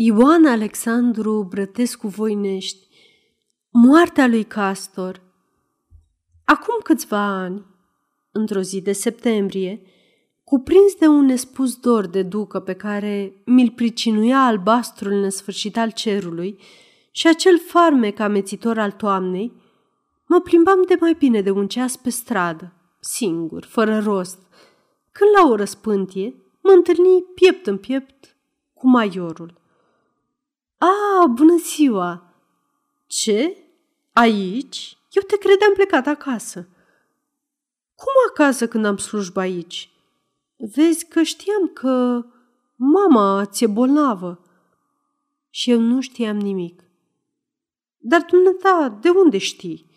Ioan Alexandru Brătescu Voinești Moartea lui Castor Acum câțiva ani, într-o zi de septembrie, cuprins de un nespus dor de ducă pe care mi-l pricinuia albastrul nesfârșit al cerului și acel farmec amețitor al toamnei, mă plimbam de mai bine de un ceas pe stradă, singur, fără rost, când la o răspântie mă întâlni piept în piept cu maiorul. A, bună ziua! Ce? Aici? Eu te credeam plecat acasă. Cum acasă când am slujba aici? Vezi că știam că mama ți-e bolnavă. Și eu nu știam nimic. Dar dumneata, de unde știi?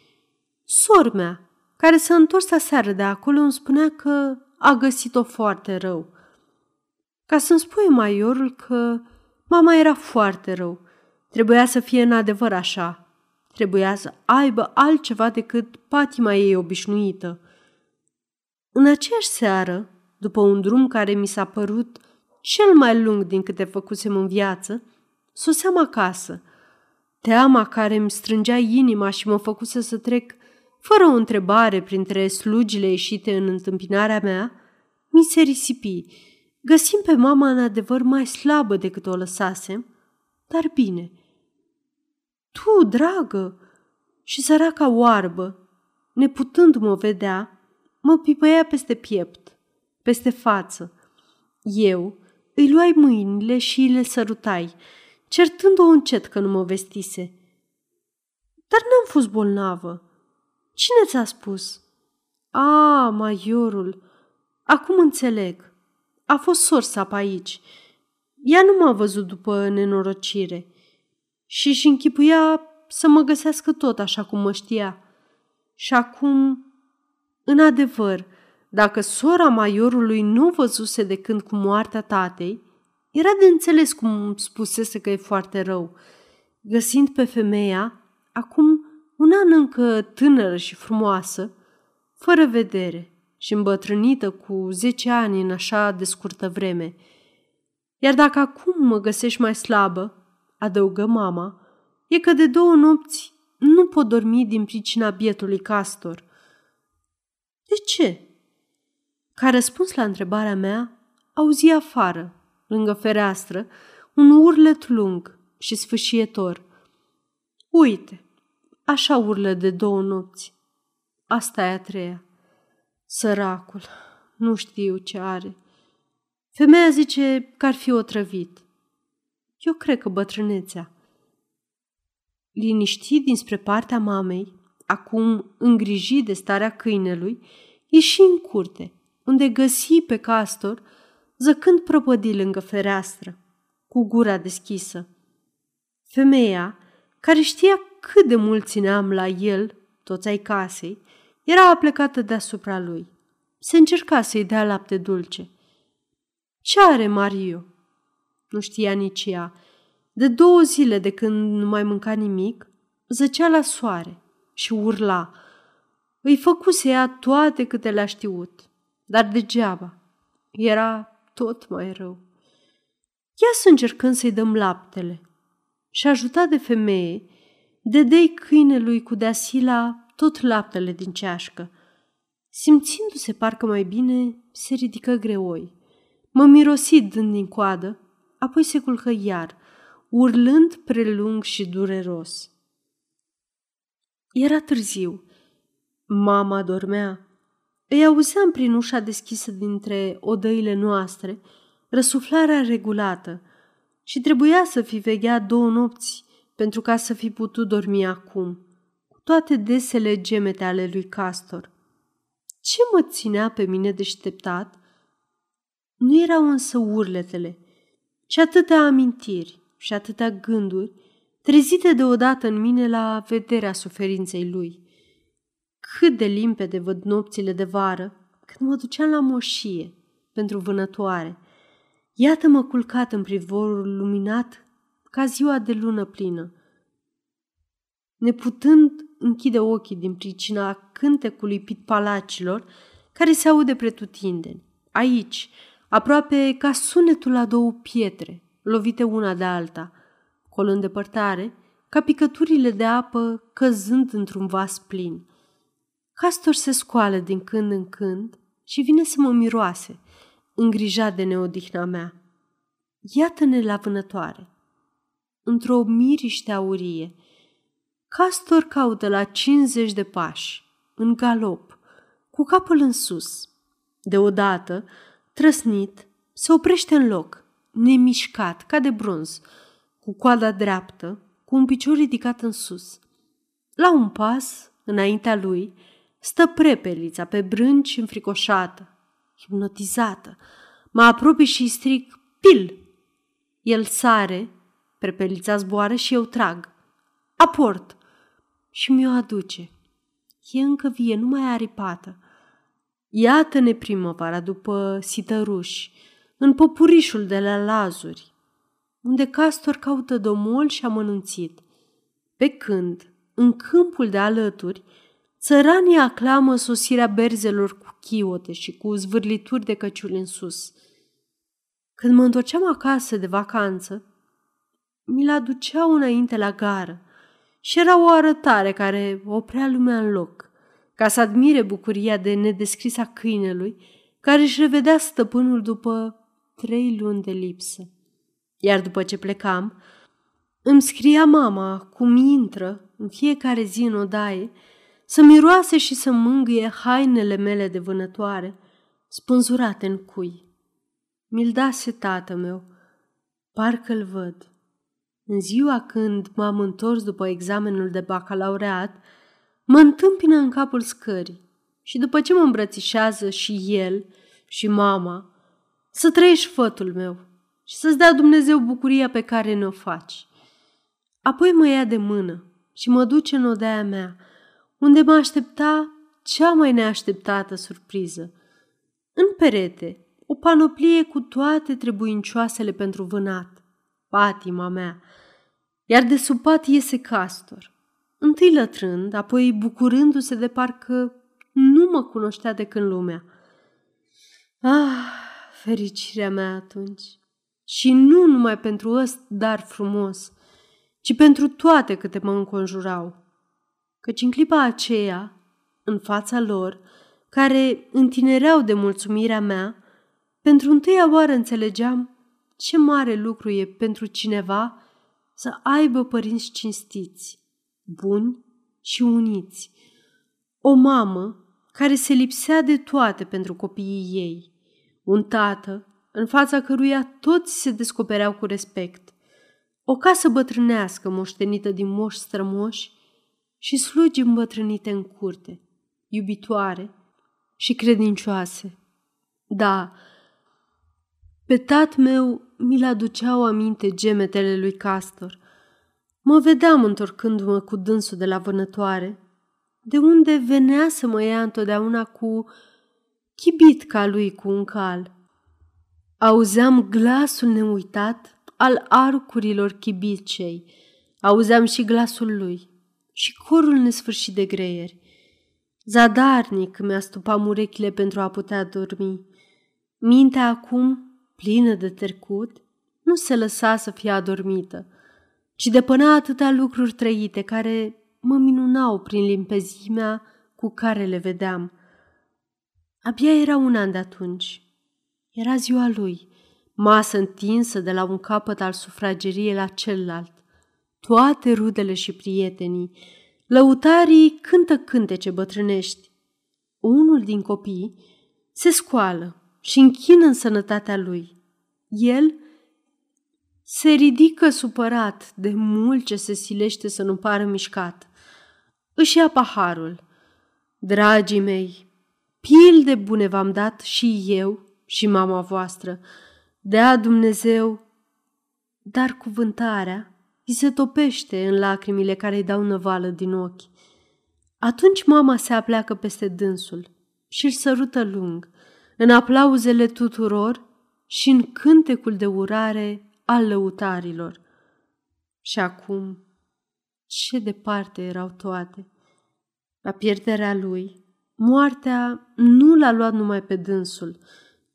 Sor mea, care s-a întors aseară de acolo, îmi spunea că a găsit-o foarte rău. Ca să-mi spui maiorul că Mama era foarte rău. Trebuia să fie în adevăr așa. Trebuia să aibă altceva decât patima ei obișnuită. În aceeași seară, după un drum care mi s-a părut cel mai lung din câte făcusem în viață, soseam acasă. Teama care îmi strângea inima și mă făcuse să trec fără o întrebare printre slugile ieșite în întâmpinarea mea, mi se risipi Găsim pe mama în adevăr mai slabă decât o lăsasem, dar bine. Tu, dragă, și săraca oarbă, neputându-mă vedea, mă pipăia peste piept, peste față. Eu îi luai mâinile și îi le sărutai, certând-o încet că nu mă vestise. Dar n-am fost bolnavă. Cine ți-a spus? A, maiorul, acum înțeleg. A fost sorsa pe aici. Ea nu m-a văzut după nenorocire și își închipuia să mă găsească tot așa cum mă știa. Și acum, în adevăr, dacă sora maiorului nu văzuse de când cu moartea tatei, era de înțeles cum spusese că e foarte rău. Găsind pe femeia, acum un an încă tânără și frumoasă, fără vedere, și îmbătrânită cu zece ani în așa de scurtă vreme. Iar dacă acum mă găsești mai slabă, adăugă mama, e că de două nopți nu pot dormi din pricina bietului castor. De ce? Ca răspuns la întrebarea mea, auzi afară, lângă fereastră, un urlet lung și sfâșietor. Uite, așa urlă de două nopți. Asta e a treia. Săracul, nu știu ce are. Femeia zice că ar fi otrăvit. Eu cred că bătrânețea. Liniștit dinspre partea mamei, acum îngrijit de starea câinelui, ieși în curte, unde găsi pe castor, zăcând prăpădii lângă fereastră, cu gura deschisă. Femeia, care știa cât de mult țineam la el, toți ai casei, era aplecată deasupra lui. Se încerca să-i dea lapte dulce. Ce are Mario? Nu știa nici ea. De două zile de când nu mai mânca nimic, zăcea la soare și urla. Îi făcuse ea toate câte le-a știut, dar degeaba. Era tot mai rău. Ia să încercăm să-i dăm laptele. Și ajutat de femeie, dădei câinelui cu deasila tot laptele din ceașcă. Simțindu-se parcă mai bine, se ridică greoi. Mă mirosi dând din coadă, apoi se culcă iar, urlând prelung și dureros. Era târziu. Mama dormea. Îi auzeam prin ușa deschisă dintre odăile noastre, răsuflarea regulată și trebuia să fi vegheat două nopți pentru ca să fi putut dormi acum toate desele gemete ale lui Castor. Ce mă ținea pe mine deșteptat? Nu erau însă urletele, ci atâtea amintiri și atâtea gânduri trezite deodată în mine la vederea suferinței lui. Cât de limpede văd nopțile de vară când mă duceam la moșie pentru vânătoare. Iată-mă culcat în privorul luminat ca ziua de lună plină. Neputând închide ochii din pricina cântecului pitpalacilor care se aude pretutindeni. Aici, aproape ca sunetul la două pietre, lovite una de alta, colo în depărtare, ca picăturile de apă căzând într-un vas plin. Castor se scoală din când în când și vine să mă miroase, îngrijat de neodihna mea. Iată-ne la vânătoare. Într-o miriște aurie, Castor caută la 50 de pași, în galop, cu capul în sus. Deodată, trăsnit, se oprește în loc, nemișcat, ca de bronz, cu coada dreaptă, cu un picior ridicat în sus. La un pas, înaintea lui, stă prepelița pe brânci înfricoșată, hipnotizată. Mă apropii și stric, pil! El sare, prepelița zboară și eu trag. Aport! Și mi-o aduce. E încă vie, nu mai aripată. Iată-ne primăvara după sităruși, în popurișul de la Lazuri, unde castor caută domol și amănunțit. Pe când, în câmpul de alături, țăranii aclamă sosirea berzelor cu chiote și cu zvârlituri de căciuli în sus. Când mă întorceam acasă de vacanță, mi-l aduceau înainte la gară și era o arătare care oprea lumea în loc, ca să admire bucuria de nedescris a câinelui care își revedea stăpânul după trei luni de lipsă. Iar după ce plecam, îmi scria mama cum intră în fiecare zi în odaie să miroase și să mângâie hainele mele de vânătoare, spânzurate în cui. Mi-l dase tată meu, parcă-l văd. În ziua când m-am întors după examenul de bacalaureat, mă întâmpină în capul scării și după ce mă îmbrățișează și el și mama, să trăiești fătul meu și să-ți dea Dumnezeu bucuria pe care ne-o faci. Apoi mă ia de mână și mă duce în odaia mea, unde mă aștepta cea mai neașteptată surpriză. În perete, o panoplie cu toate trebuincioasele pentru vânat, patima mea, iar de sub pat iese castor, întâi lătrând, apoi bucurându-se de parcă nu mă cunoștea de când lumea. Ah, fericirea mea atunci! Și nu numai pentru ăst dar frumos, ci pentru toate câte mă înconjurau. Căci în clipa aceea, în fața lor, care întinereau de mulțumirea mea, pentru întâia oară înțelegeam ce mare lucru e pentru cineva să aibă părinți cinstiți, buni și uniți. O mamă care se lipsea de toate pentru copiii ei, un tată în fața căruia toți se descopereau cu respect, o casă bătrânească moștenită din moși strămoși și slugi îmbătrânite în curte, iubitoare și credincioase. Da, pe tat meu mi-l aduceau aminte gemetele lui Castor. Mă vedeam întorcându-mă cu dânsul de la vânătoare, de unde venea să mă ia întotdeauna cu chibit ca lui cu un cal. Auzeam glasul neuitat al arcurilor chibicei, auzeam și glasul lui și corul nesfârșit de greieri. Zadarnic mi-a stupat urechile pentru a putea dormi. Mintea acum plină de trecut, nu se lăsa să fie adormită, ci depăna atâtea lucruri trăite care mă minunau prin limpezimea cu care le vedeam. Abia era un an de atunci. Era ziua lui, masă întinsă de la un capăt al sufrageriei la celălalt. Toate rudele și prietenii, lăutarii cântă cântece bătrânești. Unul din copii se scoală și închină în sănătatea lui. El se ridică supărat de mult ce se silește să nu pară mișcat. Își ia paharul. Dragii mei, pil de bune v-am dat și eu și mama voastră. Dea Dumnezeu, dar cuvântarea îi se topește în lacrimile care îi dau năvală din ochi. Atunci mama se apleacă peste dânsul și îl sărută lung – în aplauzele tuturor și în cântecul de urare al lăutarilor. Și acum, ce departe erau toate! La pierderea lui, moartea nu l-a luat numai pe dânsul,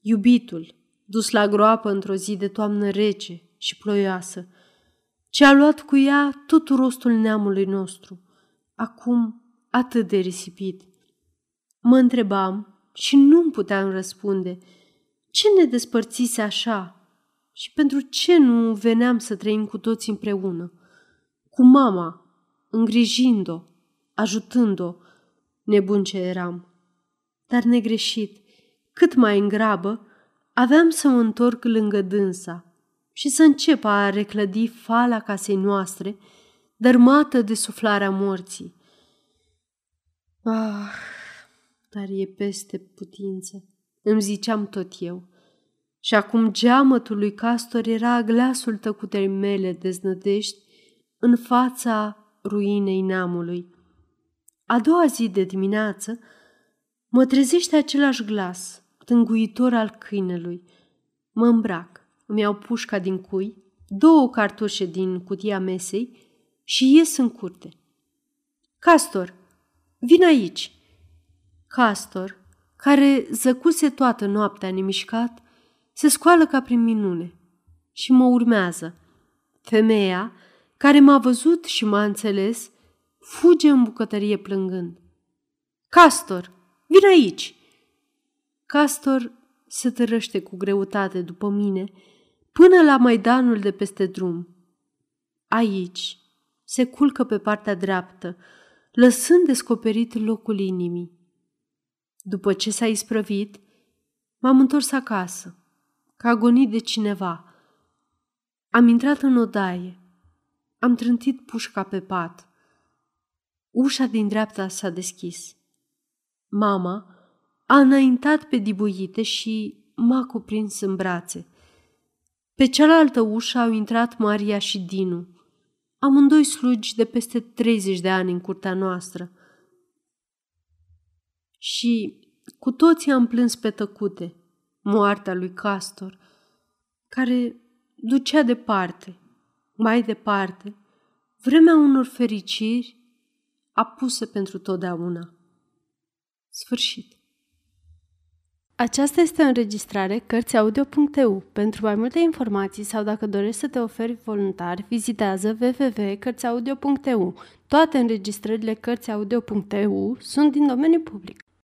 iubitul, dus la groapă într-o zi de toamnă rece și ploioasă, ce a luat cu ea tot rostul neamului nostru, acum atât de risipit. Mă întrebam și nu-mi puteam răspunde ce ne despărțise așa și pentru ce nu veneam să trăim cu toți împreună, cu mama, îngrijind-o, ajutând-o, nebun ce eram. Dar negreșit, cât mai în grabă, aveam să mă întorc lângă dânsa și să încep a reclădi fala casei noastre, dărmată de suflarea morții. Ah, dar e peste putință, îmi ziceam tot eu. Și acum geamătul lui Castor era glasul tăcutei mele deznădești în fața ruinei neamului. A doua zi de dimineață mă trezește același glas, tânguitor al câinelui. Mă îmbrac, îmi iau pușca din cui, două cartușe din cutia mesei și ies în curte. Castor, vin aici! Castor, care zăcuse toată noaptea nemișcat, se scoală ca prin minune și mă urmează. Femeia, care m-a văzut și m-a înțeles, fuge în bucătărie plângând. Castor, vin aici! Castor se tărăște cu greutate după mine până la maidanul de peste drum. Aici se culcă pe partea dreaptă, lăsând descoperit locul inimii. După ce s-a isprăvit, m-am întors acasă, ca agonit de cineva. Am intrat în odaie, am trântit pușca pe pat. Ușa din dreapta s-a deschis. Mama a înaintat pe dibuite și m-a cuprins în brațe. Pe cealaltă ușă au intrat Maria și Dinu, amândoi slugi de peste 30 de ani în curtea noastră. Și cu toții am plâns pe tăcute moartea lui Castor, care ducea departe, mai departe, vremea unor fericiri apuse pentru totdeauna. Sfârșit. Aceasta este o înregistrare Cărțiaudio.eu. Pentru mai multe informații sau dacă dorești să te oferi voluntar, vizitează www.cărțiaudio.eu. Toate înregistrările Cărțiaudio.eu sunt din domeniu public.